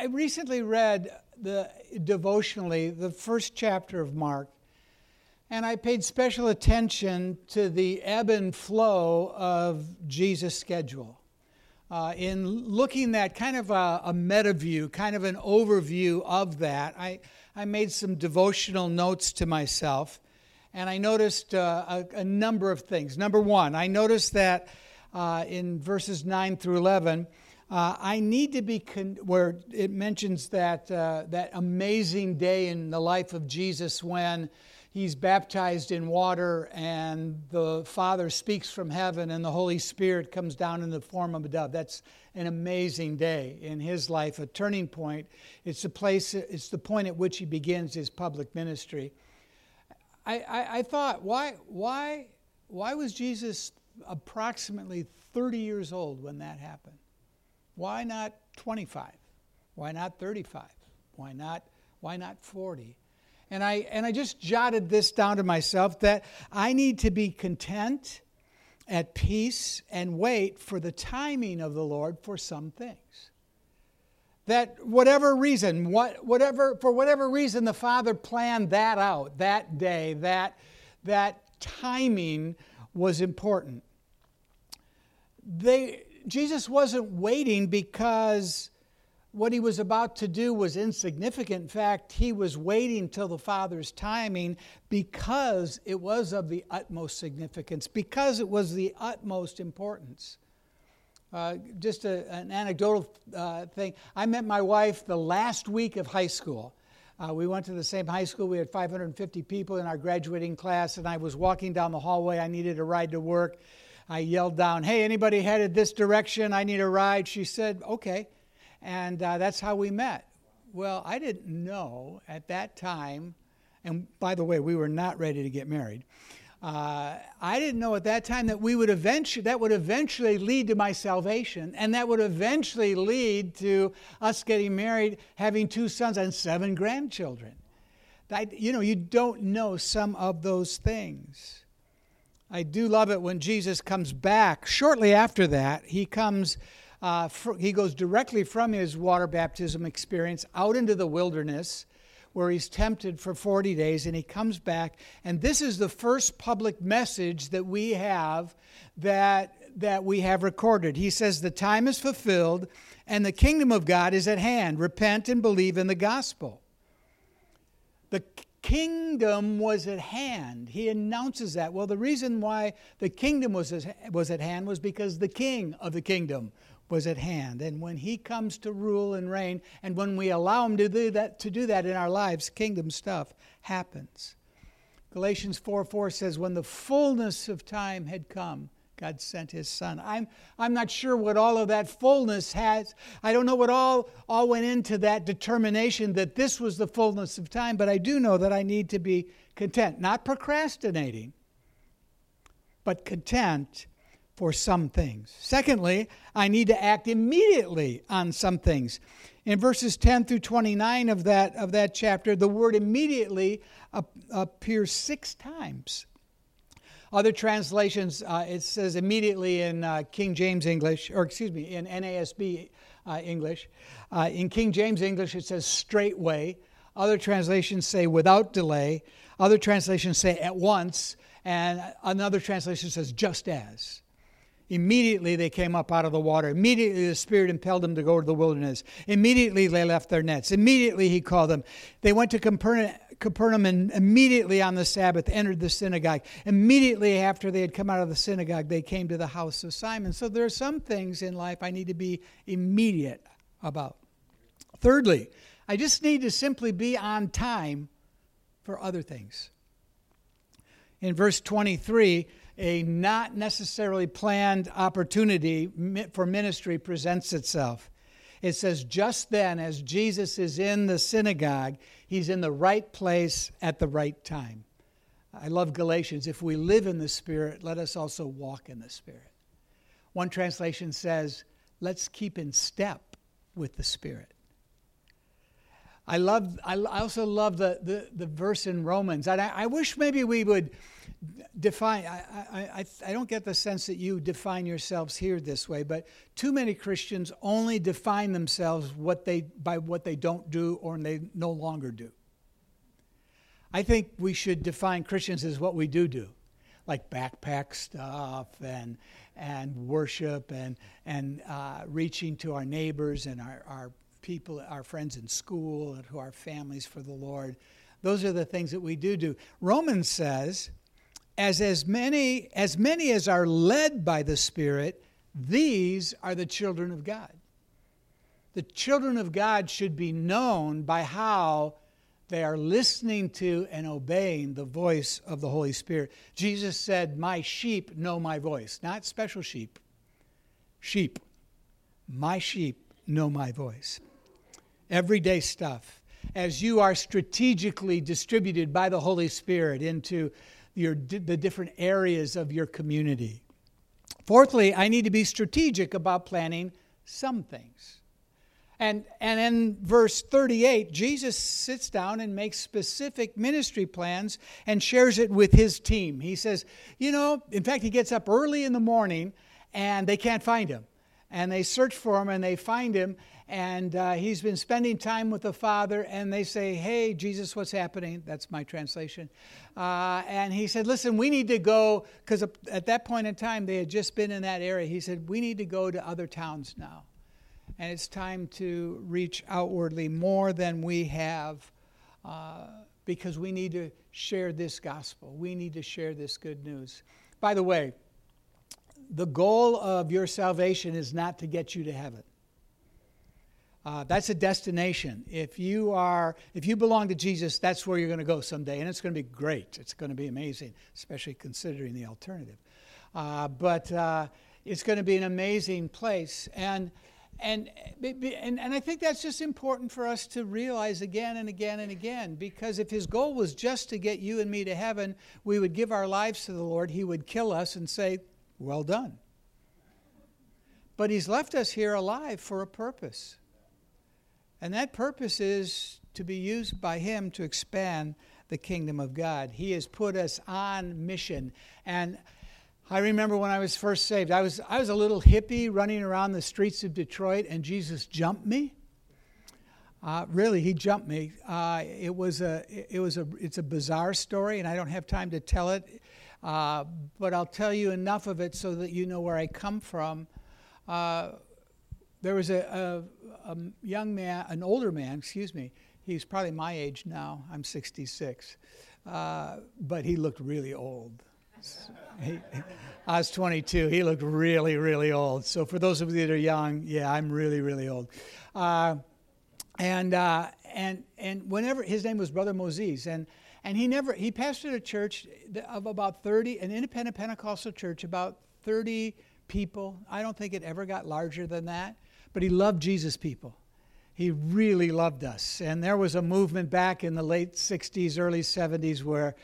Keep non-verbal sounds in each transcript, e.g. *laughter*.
I recently read the devotionally the first chapter of Mark, and I paid special attention to the ebb and flow of Jesus' schedule. Uh, in looking at kind of a, a meta view, kind of an overview of that, I, I made some devotional notes to myself, and I noticed uh, a, a, number of things. Number one, I noticed that uh, in verses 9 through 11, uh, I need to be, con- where it mentions that, uh, that amazing day in the life of Jesus when he's baptized in water and the Father speaks from heaven and the Holy Spirit comes down in the form of a dove. That's an amazing day in his life, a turning point. It's the place, it's the point at which he begins his public ministry. I, I, I thought, why, why, why was Jesus approximately 30 years old when that happened? Why not 25? Why not 35? Why not, why not 40? And I, and I just jotted this down to myself that I need to be content, at peace, and wait for the timing of the Lord for some things. That whatever reason, what, whatever, for whatever reason, the Father planned that out, that day, that, that timing was important. They, Jesus wasn't waiting because what he was about to do was insignificant. In fact, he was waiting till the Father's timing because it was of the utmost significance, because it was the utmost importance. Uh, just a, an anecdotal uh, thing. I met my wife the last week of high school. Uh, we went to the same high school. We had 550 people in our graduating class, and I was walking down the hallway. I needed a ride to work. I yelled down, Hey, anybody headed this direction? I need a ride. She said, Okay and uh, that's how we met. Well, I didn't know at that time, and by the way, we were not ready to get married. Uh, I didn't know at that time that we would eventually that would eventually lead to my salvation, and that would eventually lead to us getting married, having two sons and seven grandchildren. That, you know, you don't know some of those things. I do love it when Jesus comes back. Shortly after that, he comes uh, fr- he goes directly from his water baptism experience out into the wilderness where he's tempted for 40 days and he comes back. And this is the first public message that we have that, that we have recorded. He says, The time is fulfilled and the kingdom of God is at hand. Repent and believe in the gospel. The kingdom was at hand. He announces that. Well, the reason why the kingdom was, was at hand was because the king of the kingdom was at hand. And when he comes to rule and reign, and when we allow him to do that, to do that in our lives, kingdom stuff happens. Galatians 4 4 says, When the fullness of time had come, God sent his son. I'm, I'm not sure what all of that fullness has. I don't know what all, all went into that determination that this was the fullness of time, but I do know that I need to be content, not procrastinating, but content for some things. Secondly, I need to act immediately on some things. In verses 10 through 29 of that, of that chapter, the word immediately appears six times. Other translations, uh, it says immediately in uh, King James English, or excuse me, in NASB uh, English. Uh, in King James English, it says straightway. Other translations say without delay. Other translations say at once. And another translation says just as. Immediately they came up out of the water. Immediately the Spirit impelled them to go to the wilderness. Immediately they left their nets. Immediately he called them. They went to Capernaum and immediately on the Sabbath entered the synagogue. Immediately after they had come out of the synagogue, they came to the house of Simon. So there are some things in life I need to be immediate about. Thirdly, I just need to simply be on time for other things. In verse 23, a not necessarily planned opportunity for ministry presents itself. It says, just then, as Jesus is in the synagogue, he's in the right place at the right time. I love Galatians. If we live in the Spirit, let us also walk in the Spirit. One translation says, let's keep in step with the Spirit. I love. I also love the the, the verse in Romans. I, I wish maybe we would define. I, I I don't get the sense that you define yourselves here this way, but too many Christians only define themselves what they by what they don't do or they no longer do. I think we should define Christians as what we do do, like backpack stuff and and worship and and uh, reaching to our neighbors and our, our people, our friends in school, and to our families for the Lord. Those are the things that we do do. Romans says, as as many as many as are led by the Spirit, these are the children of God. The children of God should be known by how they are listening to and obeying the voice of the Holy Spirit. Jesus said, My sheep know my voice, not special sheep. Sheep. My sheep know my voice. Everyday stuff. As you are strategically distributed by the Holy Spirit into your, the different areas of your community. Fourthly, I need to be strategic about planning some things. And, and in verse 38, Jesus sits down and makes specific ministry plans and shares it with his team. He says, You know, in fact, he gets up early in the morning and they can't find him. And they search for him and they find him. And uh, he's been spending time with the Father. And they say, Hey, Jesus, what's happening? That's my translation. Uh, and he said, Listen, we need to go, because at that point in time, they had just been in that area. He said, We need to go to other towns now and it's time to reach outwardly more than we have uh, because we need to share this gospel. We need to share this good news. By the way, the goal of your salvation is not to get you to heaven. Uh, that's a destination. If you are, if you belong to Jesus, that's where you're going to go someday, and it's going to be great. It's going to be amazing, especially considering the alternative. Uh, but uh, it's going to be an amazing place, and and, and, and I think that's just important for us to realize again and again and again because if his goal was just to get you and me to heaven, we would give our lives to the Lord, he would kill us and say, Well done. But he's left us here alive for a purpose. And that purpose is to be used by him to expand the kingdom of God. He has put us on mission. And I remember when I was first saved, I was, I was a little hippie running around the streets of Detroit, and Jesus jumped me. Uh, really, he jumped me. Uh, it was a, it was a, it's a bizarre story, and I don't have time to tell it. Uh, but I'll tell you enough of it so that you know where I come from. Uh, there was a, a, a young man, an older man, excuse me. He's probably my age now. I'm 66, uh, but he looked really old. *laughs* He, I was 22. He looked really, really old. So for those of you that are young, yeah, I'm really, really old. Uh, and uh, and and whenever his name was Brother Moses, and and he never he pastored a church of about 30, an independent Pentecostal church, about 30 people. I don't think it ever got larger than that. But he loved Jesus people. He really loved us. And there was a movement back in the late 60s, early 70s where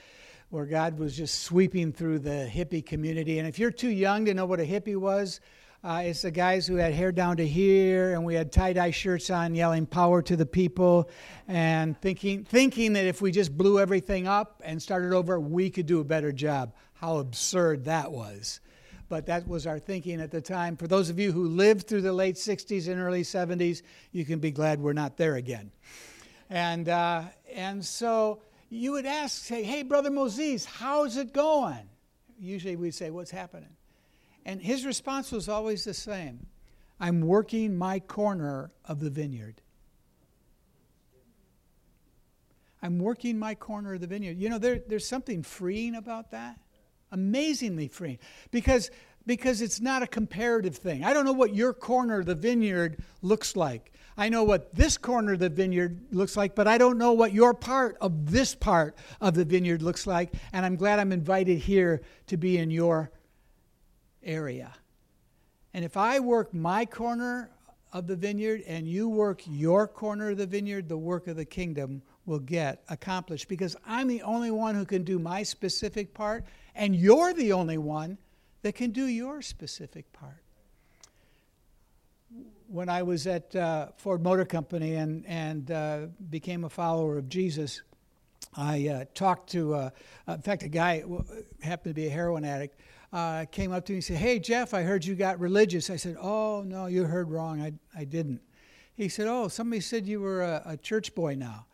where God was just sweeping through the hippie community. And if you're too young to know what a hippie was, uh, it's the guys who had hair down to here, and we had tie dye shirts on, yelling "Power to the people," and thinking thinking that if we just blew everything up and started over, we could do a better job. How absurd that was! But that was our thinking at the time. For those of you who lived through the late '60s and early '70s, you can be glad we're not there again. And uh, and so you would ask, say, hey, Brother Moses, how's it going? Usually we'd say, what's happening? And his response was always the same I'm working my corner of the vineyard. I'm working my corner of the vineyard. You know, there, there's something freeing about that. Amazingly freeing. Because, because it's not a comparative thing. I don't know what your corner of the vineyard looks like. I know what this corner of the vineyard looks like, but I don't know what your part of this part of the vineyard looks like. And I'm glad I'm invited here to be in your area. And if I work my corner of the vineyard and you work your corner of the vineyard, the work of the kingdom will get accomplished because I'm the only one who can do my specific part, and you're the only one that can do your specific part when I was at uh, Ford Motor Company and, and uh, became a follower of Jesus, I uh, talked to, uh, in fact, a guy happened to be a heroin addict, uh, came up to me and said, Hey, Jeff, I heard you got religious. I said, Oh, no, you heard wrong. I, I didn't. He said, Oh, somebody said you were a, a church boy now.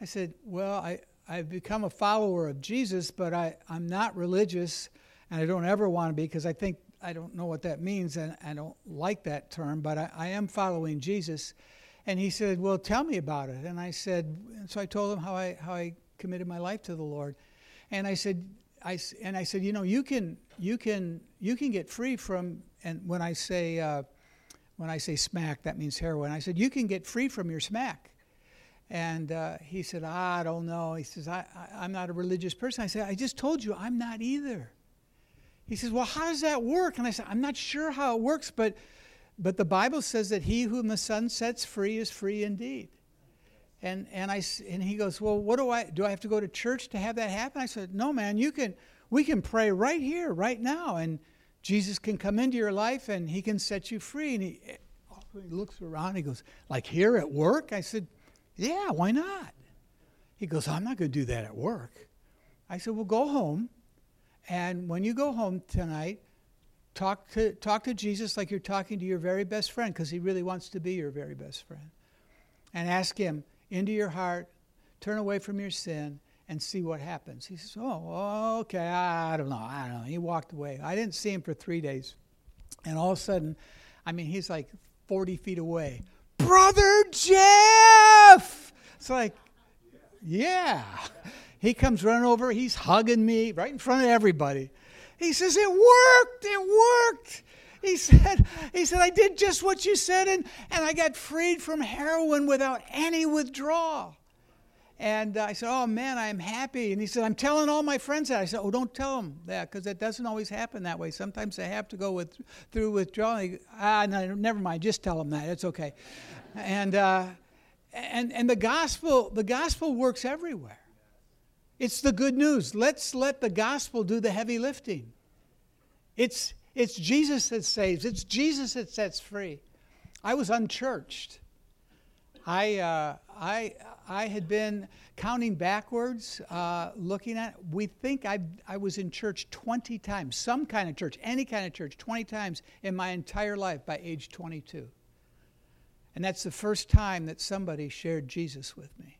I said, Well, I, I've become a follower of Jesus, but I, I'm not religious, and I don't ever want to be because I think I don't know what that means, and I don't like that term, but I, I am following Jesus. And he said, Well, tell me about it. And I said, So I told him how I, how I committed my life to the Lord. And I said, I, and I said, you know, you can, you can, you can get free from, and when I say, uh, when I say smack, that means heroin. I said, you can get free from your smack. And uh, he said, ah, I don't know. He says, I, I, I'm not a religious person. I said, I just told you I'm not either. He says, Well, how does that work? And I said, I'm not sure how it works, but, but the Bible says that he whom the Son sets free is free indeed. And, and, I, and he goes, Well, what do I do? I have to go to church to have that happen? I said, No, man, you can, we can pray right here, right now. And Jesus can come into your life and he can set you free. And he, he looks around, he goes, Like here at work? I said, Yeah, why not? He goes, I'm not going to do that at work. I said, Well, go home. And when you go home tonight, talk to, talk to Jesus like you're talking to your very best friend because he really wants to be your very best friend. And ask him, into your heart, turn away from your sin, and see what happens. He says, Oh, okay, I don't know. I don't know. He walked away. I didn't see him for three days. And all of a sudden, I mean, he's like 40 feet away. Brother Jeff! It's like, yeah. He comes running over. He's hugging me right in front of everybody. He says, It worked. It worked. He said, he said, I did just what you said, and, and I got freed from heroin without any withdrawal. And I said, Oh man, I'm happy. And he said, I'm telling all my friends that. I said, Oh, don't tell them that because it doesn't always happen that way. Sometimes they have to go with, through withdrawal. Ah, no, never mind. Just tell them that. It's okay. and, uh, and, and the gospel, the gospel works everywhere. It's the good news. Let's let the gospel do the heavy lifting. It's, it's Jesus that saves, it's Jesus that sets free. I was unchurched. I, uh, I, I had been counting backwards, uh, looking at, we think I, I was in church 20 times, some kind of church, any kind of church, 20 times in my entire life by age 22. And that's the first time that somebody shared Jesus with me.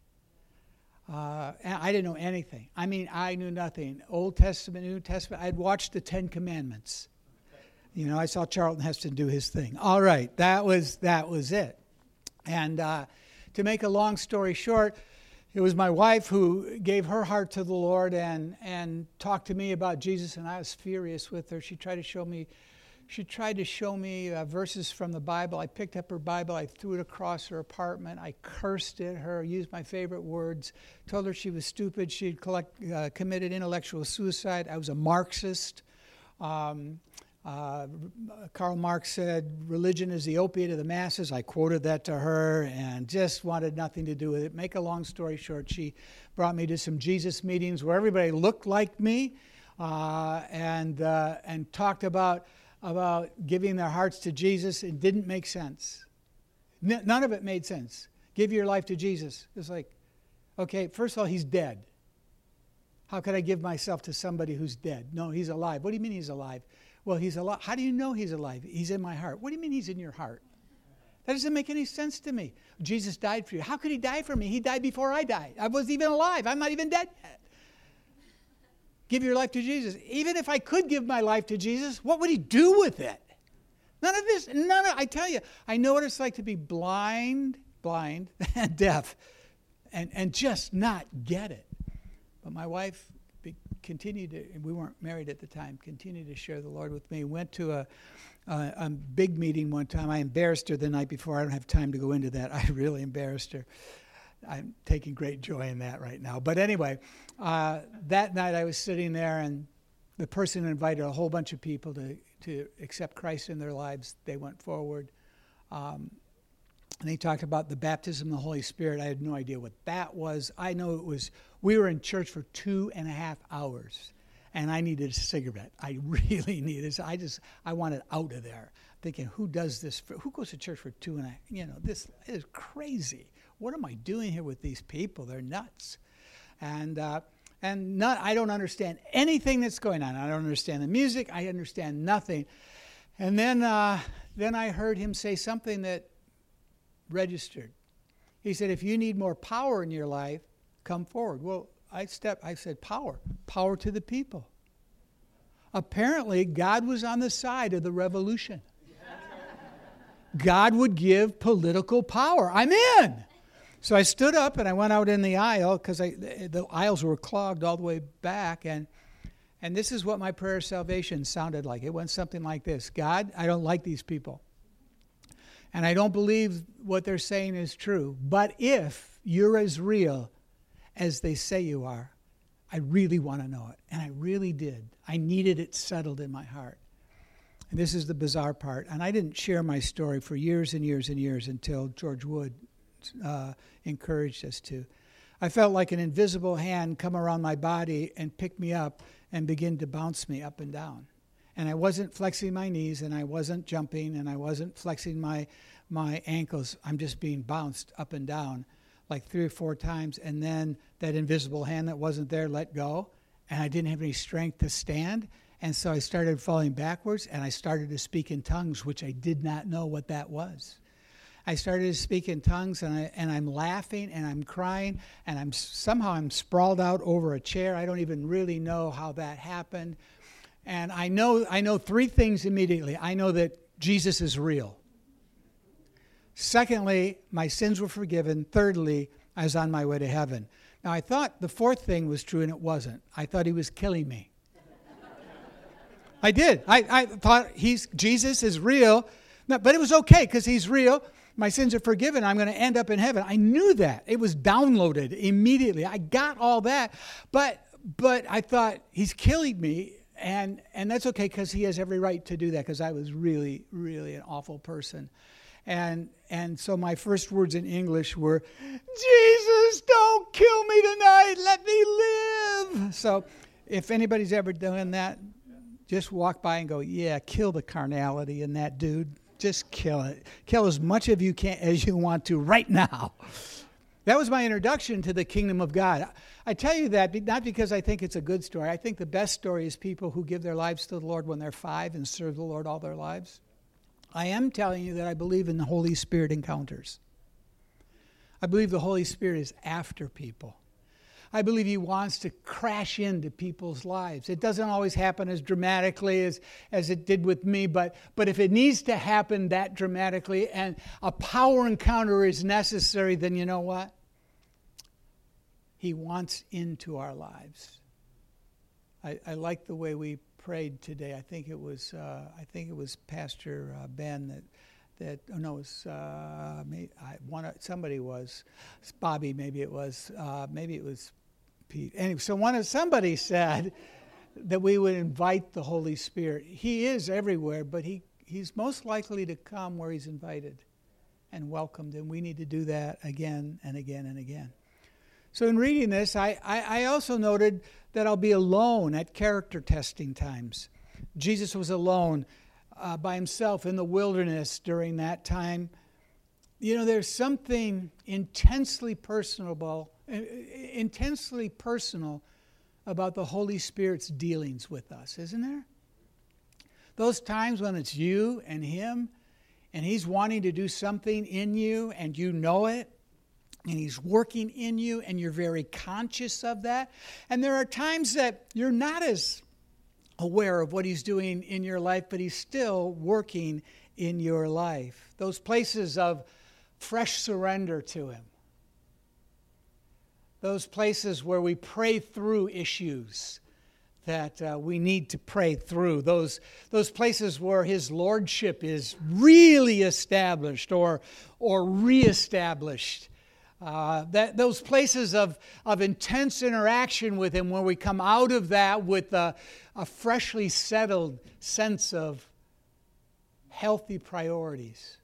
Uh, I didn't know anything. I mean, I knew nothing. Old Testament, New Testament. I'd watched the Ten Commandments. You know, I saw Charlton Heston do his thing. All right, that was that was it. And uh, to make a long story short, it was my wife who gave her heart to the Lord and and talked to me about Jesus, and I was furious with her. She tried to show me. She tried to show me uh, verses from the Bible. I picked up her Bible, I threw it across her apartment, I cursed at her, used my favorite words, told her she was stupid, she had collect, uh, committed intellectual suicide. I was a Marxist. Um, uh, Karl Marx said, Religion is the opiate of the masses. I quoted that to her and just wanted nothing to do with it. Make a long story short, she brought me to some Jesus meetings where everybody looked like me uh, and, uh, and talked about, about giving their hearts to Jesus. It didn't make sense. N- none of it made sense. Give your life to Jesus. It's like, okay, first of all, he's dead. How could I give myself to somebody who's dead? No, he's alive. What do you mean he's alive? Well, he's alive. How do you know he's alive? He's in my heart. What do you mean he's in your heart? That doesn't make any sense to me. Jesus died for you. How could he die for me? He died before I died. I wasn't even alive. I'm not even dead yet. Give your life to Jesus. Even if I could give my life to Jesus, what would he do with it? None of this, none of, I tell you, I know what it's like to be blind, blind, *laughs* and deaf, and, and just not get it. But my wife continued to, we weren't married at the time, continued to share the Lord with me. Went to a, a, a, big meeting one time. I embarrassed her the night before. I don't have time to go into that. *laughs* I really embarrassed her. I'm taking great joy in that right now. But anyway, uh, that night I was sitting there, and the person invited a whole bunch of people to, to accept Christ in their lives. They went forward. Um, and they talked about the baptism of the Holy Spirit. I had no idea what that was. I know it was, we were in church for two and a half hours, and I needed a cigarette. I *laughs* really needed it. I just, I wanted out of there. thinking, who does this? For, who goes to church for two and a, you know, this is crazy. What am I doing here with these people? They're nuts. And, uh, and not, I don't understand anything that's going on. I don't understand the music. I understand nothing. And then, uh, then I heard him say something that registered. He said, if you need more power in your life, come forward. Well, I stepped, I said, power, power to the people. Apparently, God was on the side of the revolution. God would give political power. I'm in. So I stood up and I went out in the aisle because the aisles were clogged all the way back. And, and this is what my prayer of salvation sounded like. It went something like this God, I don't like these people. And I don't believe what they're saying is true. But if you're as real as they say you are, I really want to know it. And I really did. I needed it settled in my heart. And this is the bizarre part. And I didn't share my story for years and years and years until George Wood uh, encouraged us to. I felt like an invisible hand come around my body and pick me up and begin to bounce me up and down. And I wasn't flexing my knees and I wasn't jumping and I wasn't flexing my, my ankles. I'm just being bounced up and down like three or four times. And then that invisible hand that wasn't there let go. And I didn't have any strength to stand. And so I started falling backwards and I started to speak in tongues, which I did not know what that was. I started to speak in tongues and, I, and I'm laughing and I'm crying and I'm somehow I'm sprawled out over a chair. I don't even really know how that happened. And I know I know three things immediately. I know that Jesus is real. Secondly, my sins were forgiven. Thirdly, I was on my way to heaven. Now I thought the fourth thing was true and it wasn't. I thought he was killing me. I did. I, I thought he's Jesus is real. No, but it was okay because he's real my sins are forgiven. I'm going to end up in heaven. I knew that. It was downloaded immediately. I got all that. But but I thought he's killing me and and that's okay cuz he has every right to do that cuz I was really really an awful person. And and so my first words in English were Jesus, don't kill me tonight. Let me live. So if anybody's ever done that, just walk by and go, "Yeah, kill the carnality in that dude." just kill it. Kill as much of you can as you want to right now. That was my introduction to the kingdom of God. I tell you that not because I think it's a good story. I think the best story is people who give their lives to the Lord when they're five and serve the Lord all their lives. I am telling you that I believe in the Holy Spirit encounters. I believe the Holy Spirit is after people. I believe he wants to crash into people's lives. It doesn't always happen as dramatically as, as it did with me, but, but if it needs to happen that dramatically and a power encounter is necessary, then you know what? He wants into our lives. I, I like the way we prayed today. I think it was uh, I think it was Pastor uh, Ben that that oh no, it was uh, I, one somebody was Bobby maybe it was uh, maybe it was Pete. Anyway, so one of somebody *laughs* said that we would invite the Holy Spirit. He is everywhere, but he, he's most likely to come where he's invited and welcomed, and we need to do that again and again and again. So, in reading this, I, I, I also noted that I'll be alone at character testing times. Jesus was alone uh, by himself in the wilderness during that time. You know, there's something intensely personable intensely personal about the Holy Spirit's dealings with us, isn't there? Those times when it's you and Him, and He's wanting to do something in you, and you know it, and He's working in you, and you're very conscious of that. And there are times that you're not as aware of what He's doing in your life, but He's still working in your life. Those places of fresh surrender to Him those places where we pray through issues that uh, we need to pray through, those, those places where His Lordship is really established or, or reestablished. Uh, that, those places of, of intense interaction with Him, where we come out of that with a, a freshly settled sense of healthy priorities,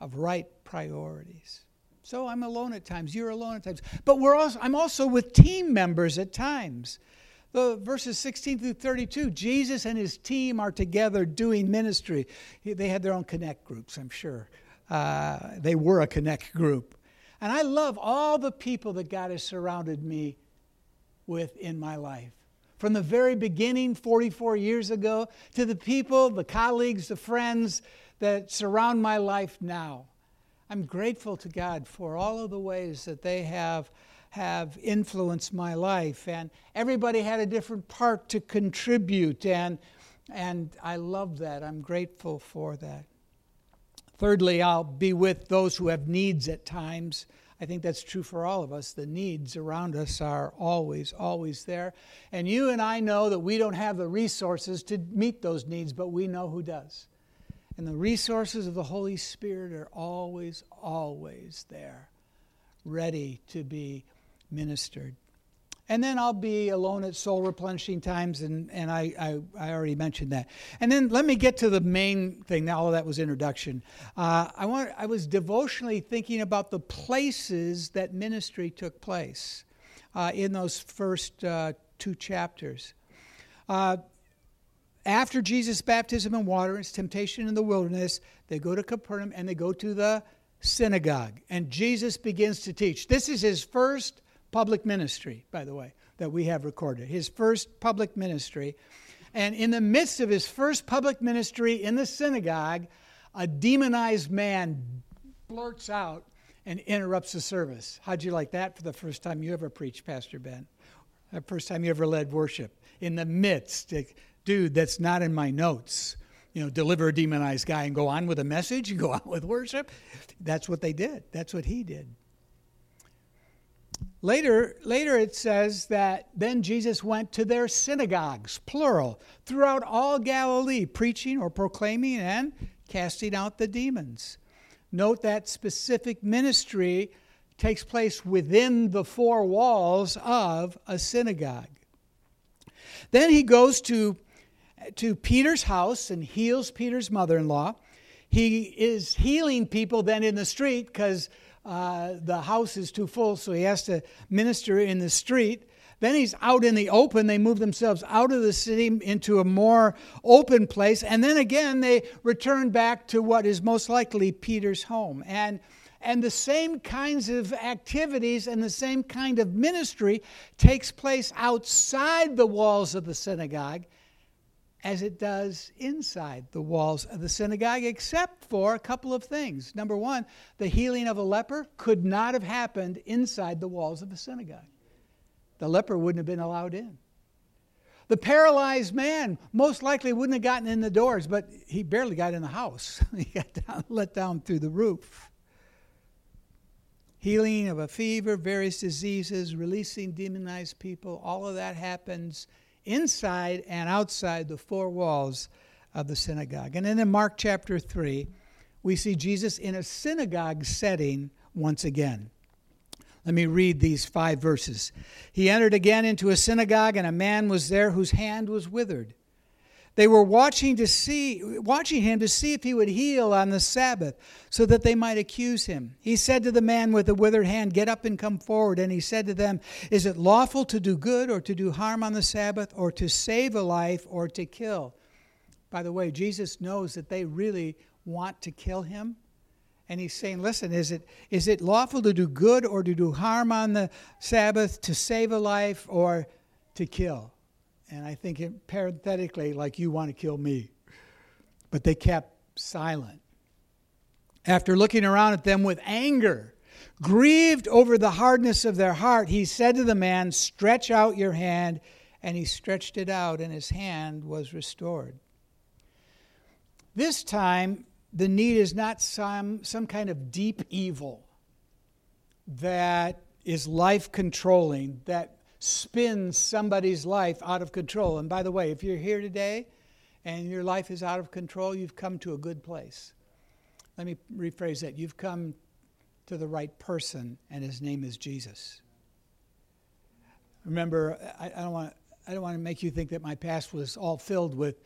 of right priorities. So I'm alone at times. You're alone at times. But we're also, I'm also with team members at times the verses 16 through 32, Jesus and his team are together doing ministry. They had their own connect groups, I'm sure. Uh, they were a connect group. And I love all the people that God has surrounded me with in my life. From the very beginning, 44 years ago, to the people, the colleagues, the friends that surround my life now. I'm grateful to God for all of the ways that they have have influenced my life and everybody had a different part to contribute and and I love that. I'm grateful for that. Thirdly, I'll be with those who have needs at times. I think that's true for all of us. The needs around us are always, always there. And you and I know that we don't have the resources to meet those needs, but we know who does. And the resources of the Holy Spirit are always, always there, ready to be ministered. And then I'll be alone at soul replenishing times, and, and I, I, I, already mentioned that. And then let me get to the main thing. Now, all of that was introduction. Uh, I, want, I was devotionally thinking about the places that ministry took place uh, in those first uh, two chapters. Uh, after Jesus' baptism in water and his temptation in the wilderness, they go to Capernaum and they go to the synagogue. And Jesus begins to teach. This is his first public ministry, by the way, that we have recorded. His first public ministry. And in the midst of his first public ministry in the synagogue, a demonized man blurts out and interrupts the service. How'd you like that for the first time you ever preached, Pastor Ben? The first time you ever led worship. In the midst, dude, that's not in my notes. You know, deliver a demonized guy and go on with a message and go *laughs* on with worship. That's what they did. That's what he did. Later, later it says that then Jesus went to their synagogues, plural, throughout all Galilee, preaching or proclaiming and casting out the demons. Note that specific ministry takes place within the four walls of a synagogue. Then he goes to, to Peter's house and heals Peter's mother in law. He is healing people then in the street because uh, the house is too full, so he has to minister in the street. Then he's out in the open. They move themselves out of the city into a more open place. And then again, they return back to what is most likely Peter's home. And, and the same kinds of activities and the same kind of ministry takes place outside the walls of the synagogue as it does inside the walls of the synagogue, except for a couple of things. Number one, the healing of a leper could not have happened inside the walls of the synagogue. The leper wouldn't have been allowed in. The paralyzed man most likely wouldn't have gotten in the doors, but he barely got in the house. *laughs* he got down, let down through the roof. Healing of a fever, various diseases, releasing demonized people, all of that happens inside and outside the four walls of the synagogue. And then in Mark chapter 3, we see Jesus in a synagogue setting once again. Let me read these five verses. He entered again into a synagogue, and a man was there whose hand was withered. They were watching to see watching him to see if he would heal on the Sabbath so that they might accuse him. He said to the man with the withered hand, "Get up and come forward." And he said to them, "Is it lawful to do good or to do harm on the Sabbath or to save a life or to kill?" By the way, Jesus knows that they really want to kill him. And he's saying, listen, is it, is it lawful to do good or to do harm on the Sabbath, to save a life or to kill? And I think it, parenthetically, like you want to kill me. But they kept silent. After looking around at them with anger, grieved over the hardness of their heart, he said to the man, Stretch out your hand. And he stretched it out, and his hand was restored. This time, the need is not some, some kind of deep evil that is life controlling, that spins somebody's life out of control. And by the way, if you're here today and your life is out of control, you've come to a good place. Let me rephrase that. You've come to the right person, and his name is Jesus. Remember, I, I don't want I don't want to make you think that my past was all filled with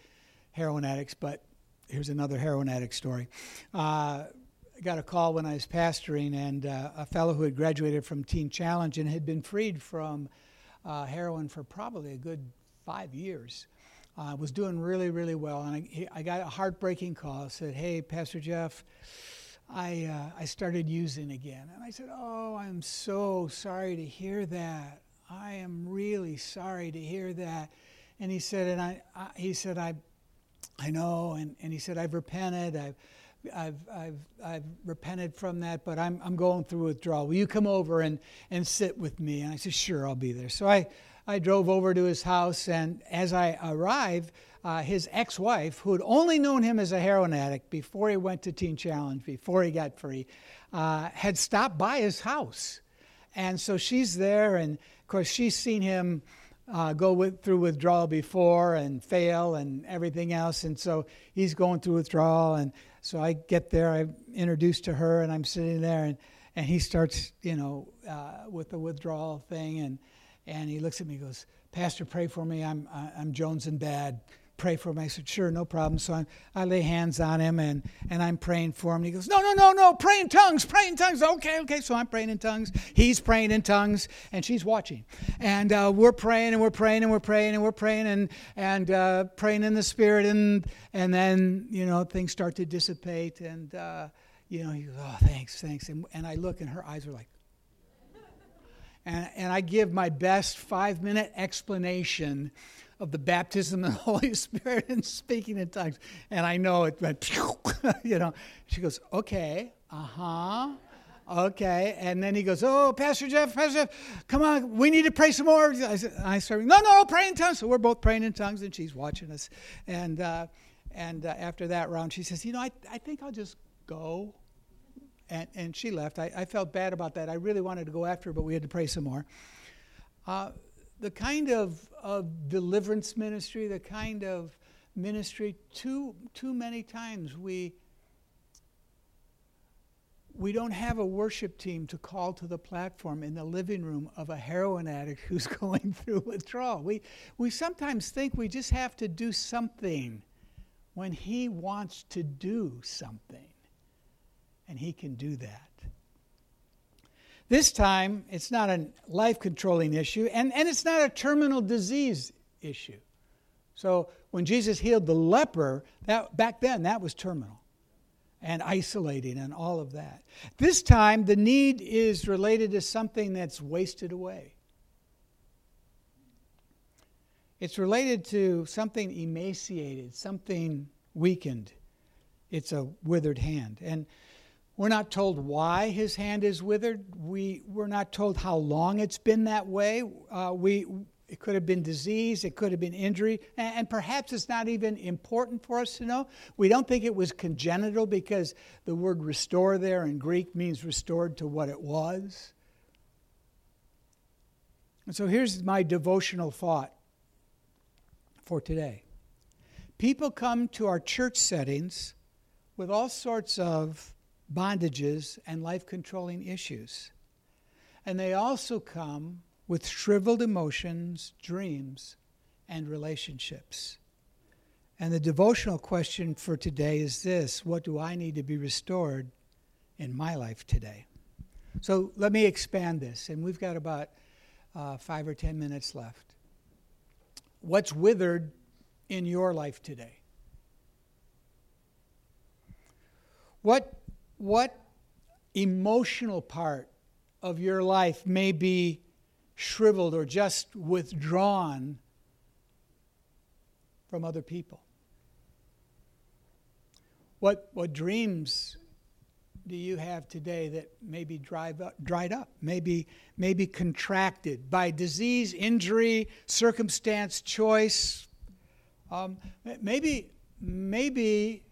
heroin addicts, but here's another heroin addict story. Uh, I got a call when I was pastoring, and uh, a fellow who had graduated from Teen Challenge and had been freed from uh, heroin for probably a good five years. I uh, was doing really, really well, and I, I got a heartbreaking call. said, "Hey, Pastor Jeff, I uh, I started using again." And I said, "Oh, I'm so sorry to hear that. I am really sorry to hear that." And he said, "And I, I he said I, I know." And, and he said, "I've repented. I've." I've, I've, I've repented from that, but I'm, I'm going through withdrawal. Will you come over and, and sit with me? And I said, Sure, I'll be there. So I, I drove over to his house, and as I arrived, uh, his ex wife, who had only known him as a heroin addict before he went to Teen Challenge, before he got free, uh, had stopped by his house. And so she's there, and of course, she's seen him uh, go with, through withdrawal before and fail and everything else. And so he's going through withdrawal. And so I get there, I'm introduced to her, and I'm sitting there, and, and he starts, you know, uh, with the withdrawal thing. And and he looks at me and goes, Pastor, pray for me. I'm, I'm Jones and bad. Pray for him. I said, Sure, no problem. So I, I lay hands on him and, and I'm praying for him. He goes, No, no, no, no, pray in tongues, pray in tongues. Okay, okay. So I'm praying in tongues. He's praying in tongues and she's watching. And uh, we're praying and we're praying and we're praying and we're praying and, and uh, praying in the Spirit. And, and then, you know, things start to dissipate. And, uh, you know, he goes, Oh, thanks, thanks. And, and I look and her eyes are like, *laughs* and, and I give my best five minute explanation of the baptism of the *laughs* Holy Spirit and speaking in tongues. And I know it went, *laughs* you know. She goes, okay, uh huh. Okay, and then he goes, "Oh, Pastor Jeff, Pastor Jeff, come on, we need to pray some more." I, said, I started, "No, no, pray in tongues." So we're both praying in tongues, and she's watching us. And uh, and uh, after that round, she says, "You know, I, I think I'll just go." and, and she left. I, I, felt bad about that. I really wanted to go after her, but we had to pray some more. Uh, the kind of, of deliverance ministry, the kind of ministry, too, too many times we, we don't have a worship team to call to the platform in the living room of a heroin addict *laughs* who's going through withdrawal. We, we sometimes think we just have to do something when he wants to do something and He can do that. This time, it's not a life controlling issue, and, and it's not a terminal disease issue. So when Jesus healed the leper, that, back then that was terminal and isolating and all of that. This time, the need is related to something that's wasted away. It's related to something emaciated, something weakened. It's a withered hand. And we're not told why his hand is withered. We, we're not told how long it's been that way. Uh, we, it could have been disease, it could have been injury, and, and, perhaps it's not even important for us to know. We don't think it was congenital because the word restore there in Greek means restored to what it was. And so here's my devotional thought for today. People come to our church settings with all sorts of bondages, and life controlling issues. And they also come with shriveled emotions, dreams, and relationships. And the devotional question for today is this What do I need to be restored in my life today? So let me expand this, and we've got about uh, five or ten minutes left. What's withered in your life today? What what emotional part of your life may be shriveled or just withdrawn from other people? What, what dreams do you have today that maybe drive up, dried up, maybe, maybe contracted by disease, injury, circumstance, choice? Um, maybe, maybe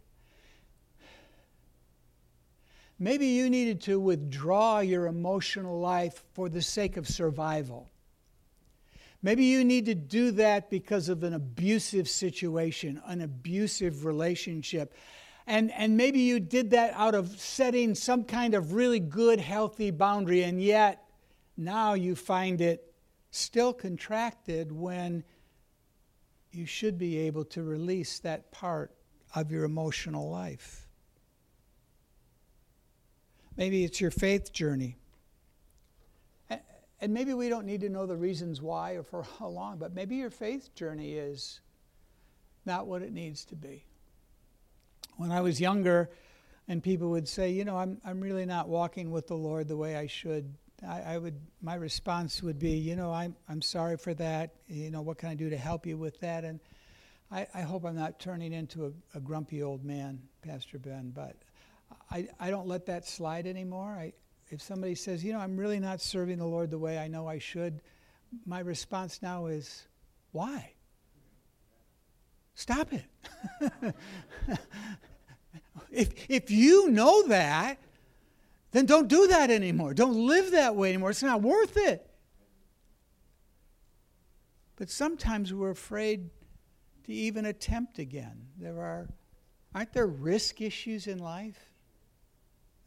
Maybe you needed to withdraw your emotional life for the sake of survival. Maybe you need to do that because of an abusive situation, an abusive relationship. And, and maybe you did that out of setting some kind of really good, healthy boundary, and yet now you find it still contracted when you should be able to release that part of your emotional life. Maybe it's your faith journey. and maybe we don't need to know the reasons why or for how long, but maybe your faith journey is not what it needs to be. When I was younger, and people would say, you know, I'm, I'm really not walking with the Lord the way I should, I, I, would, my response would be, you know, I'm, I'm sorry for that. You know, what can I do to help you with that? And I, I hope I'm not turning into a, a grumpy old man, Pastor Ben, but I, I don't let that slide anymore. I, if somebody says, you know, I'm really not serving the Lord the way I know I should, my response now is, why? Stop it. *laughs* if, if you know that, then don't do that anymore. Don't live that way anymore. It's not worth it. But sometimes we're afraid to even attempt again. There are, aren't there risk issues in life?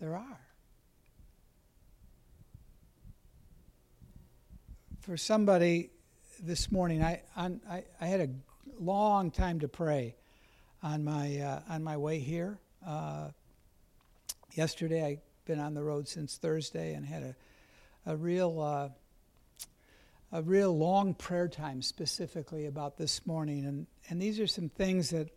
There are. For somebody this morning, I, I, I had a long time to pray on my, uh, on my way here. Uh, yesterday, I've been on the road since Thursday and had a, a real. Uh, a real long prayer time specifically about this morning, and, and these are some things that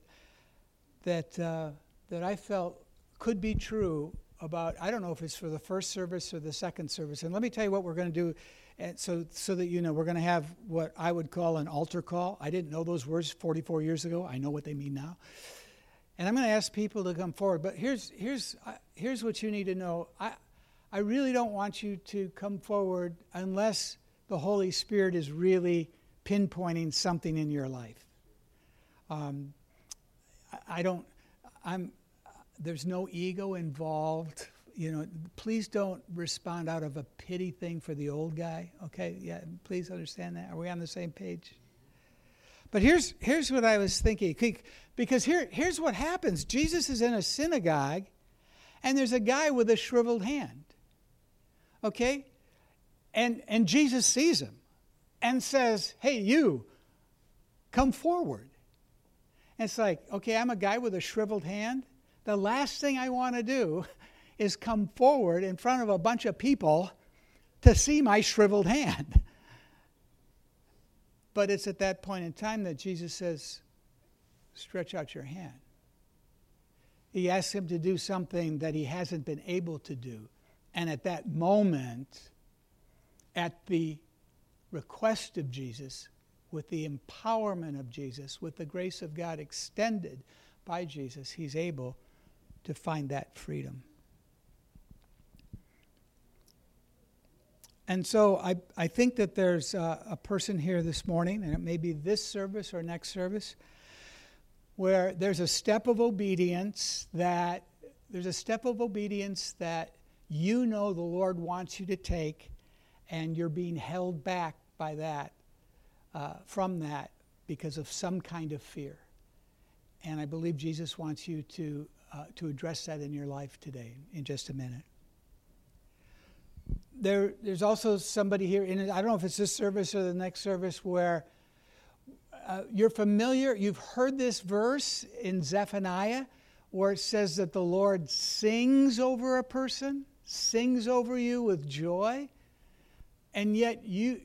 that uh, that I felt could be true about. I don't know if it's for the first service or the second service. And let me tell you what we're going to do, and so so that you know, we're going to have what I would call an altar call. I didn't know those words 44 years ago. I know what they mean now. And I'm going to ask people to come forward. But here's here's uh, here's what you need to know. I I really don't want you to come forward unless the Holy Spirit is really pinpointing something in your life. Um, I don't, I'm, there's no ego involved. You know, please don't respond out of a pity thing for the old guy. Okay, yeah, please understand that. Are we on the same page? But here's here's what I was thinking, because here here's what happens. Jesus is in a synagogue, and there's a guy with a shriveled hand. Okay, and, and Jesus sees him and says, Hey, you, come forward. And it's like, okay, I'm a guy with a shriveled hand. The last thing I want to do *laughs* is come forward in front of a bunch of people to see my shriveled hand. But it's at that point in time that Jesus says, Stretch out your hand. He asks him to do something that he hasn't been able to do. And at that moment, at the request of Jesus, with the empowerment of Jesus, with the grace of God extended by Jesus, he's able to find that freedom. And so I, I think that there's a, a person here this morning, and it may be this service or next service, where there's a step of obedience that there's a step of obedience that you know the Lord wants you to take and you're being held back by that, uh, from that, because of some kind of fear. And I believe Jesus wants you to, uh, to address that in your life today, in just a minute. There, there's also somebody here, in, I don't know if it's this service or the next service, where uh, you're familiar, you've heard this verse in Zephaniah where it says that the Lord sings over a person, sings over you with joy. And yet you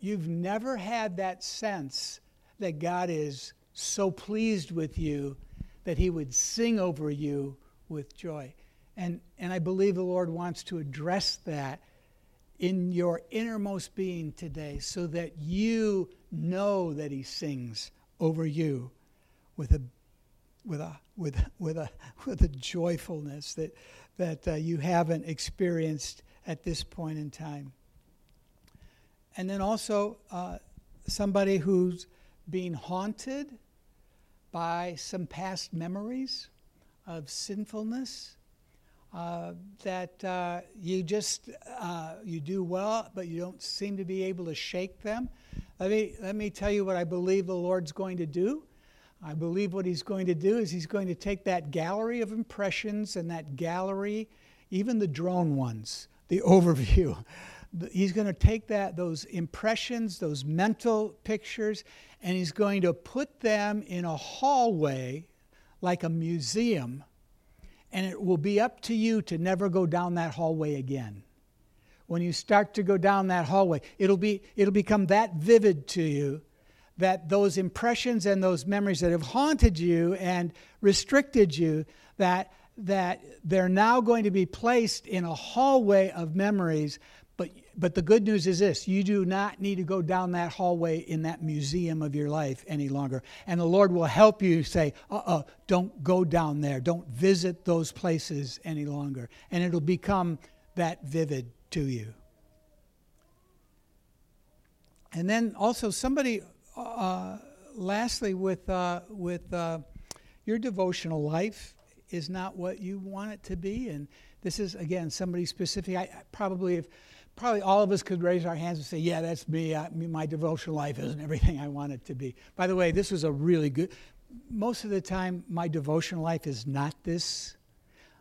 you've never had that sense that God is so pleased with you that he would sing over you with joy. And and I believe the Lord wants to address that in your innermost being today so that you know that he sings over you with a with a with with a with a joyfulness that that uh, you haven't experienced at this point in time and then also uh, somebody who's being haunted by some past memories of sinfulness uh, that uh, you just uh, you do well but you don't seem to be able to shake them. Let me let me tell you what i believe the lord's going to do. I believe what he's going to do is he's going to take that gallery of impressions and that gallery even the drone ones the overview he's going to take that those impressions those mental pictures and he's going to put them in a hallway like a museum and it will be up to you to never go down that hallway again. When you start to go down that hallway, it'll, be, it'll become that vivid to you that those impressions and those memories that have haunted you and restricted you, that, that they're now going to be placed in a hallway of memories but, the good news is this you do not need to go down that hallway in that museum of your life any longer. And the Lord will help you say, uh uh-uh, uh, don't go down there. Don't visit those places any longer. And it'll become that vivid to you. And then also, somebody, uh, lastly, with, uh, with uh, your devotional life is not what you want it to be. And this is, again, somebody specific. I, probably if probably all of us could raise our hands and say, Yeah, that's me. I, my devotional life isn't everything I want it to be. By the way, this was a really good, most of the time, my devotional life is not this.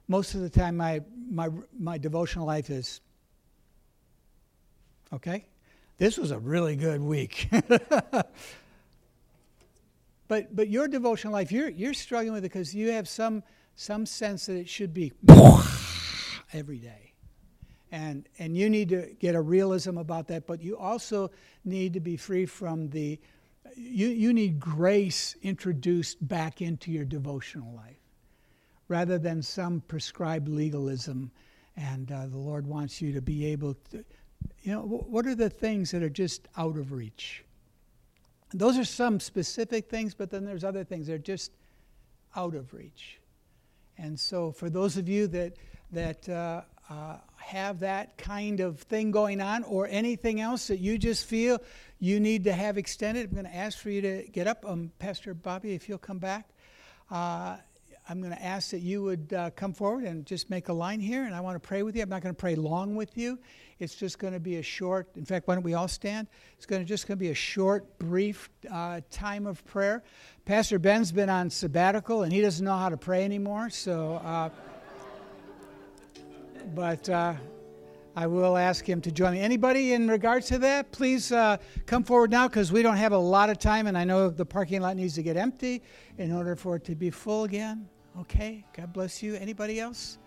Most of the time, my, my, my devotional life is, okay? This was a really good week. *laughs* but, but your devotional life, you're, you're struggling with it because you have some, some sense that it should be *laughs* every day and and you need to get a realism about that but you also need to be free from the you, you need grace introduced back into your devotional life rather than some prescribed legalism and uh, the lord wants you to be able to you know what are the things that are just out of reach? Those are some specific things but then there's other things that are just out of reach. And so for those of you that that uh, uh, have that kind of thing going on or anything else that you just feel you need to have extended, I'm going to ask for you to get up. Um, Pastor Bobby, if you'll come back. Uh, I'm going to ask that you would uh, come forward and just make a line here, and I want to pray with you. I'm not going to pray long with you. It's just going to be a short. In fact, why don't we all stand? It's going to just going to be a short, brief uh, time of prayer. Pastor Ben's been on sabbatical, and he doesn't know how to pray anymore. So. But uh, I will ask him to join me. Anybody in regards to that, please uh, come forward now because we don't have a lot of time, and I know the parking lot needs to get empty in order for it to be full again. Okay, God bless you. Anybody else?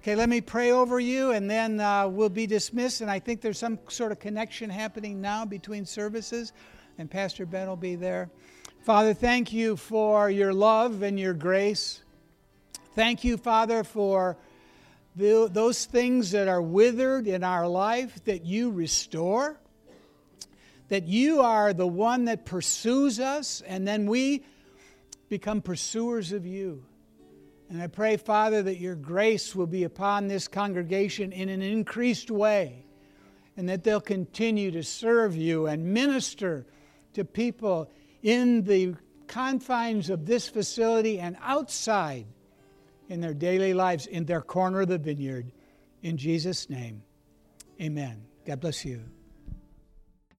Okay, let me pray over you, and then uh, we'll be dismissed. And I think there's some sort of connection happening now between services, and Pastor Ben will be there. Father, thank you for your love and your grace. Thank you, Father, for those things that are withered in our life that you restore, that you are the one that pursues us, and then we become pursuers of you. And I pray, Father, that your grace will be upon this congregation in an increased way, and that they'll continue to serve you and minister to people in the confines of this facility and outside in their daily lives, in their corner of the vineyard. In Jesus' name, amen. God bless you.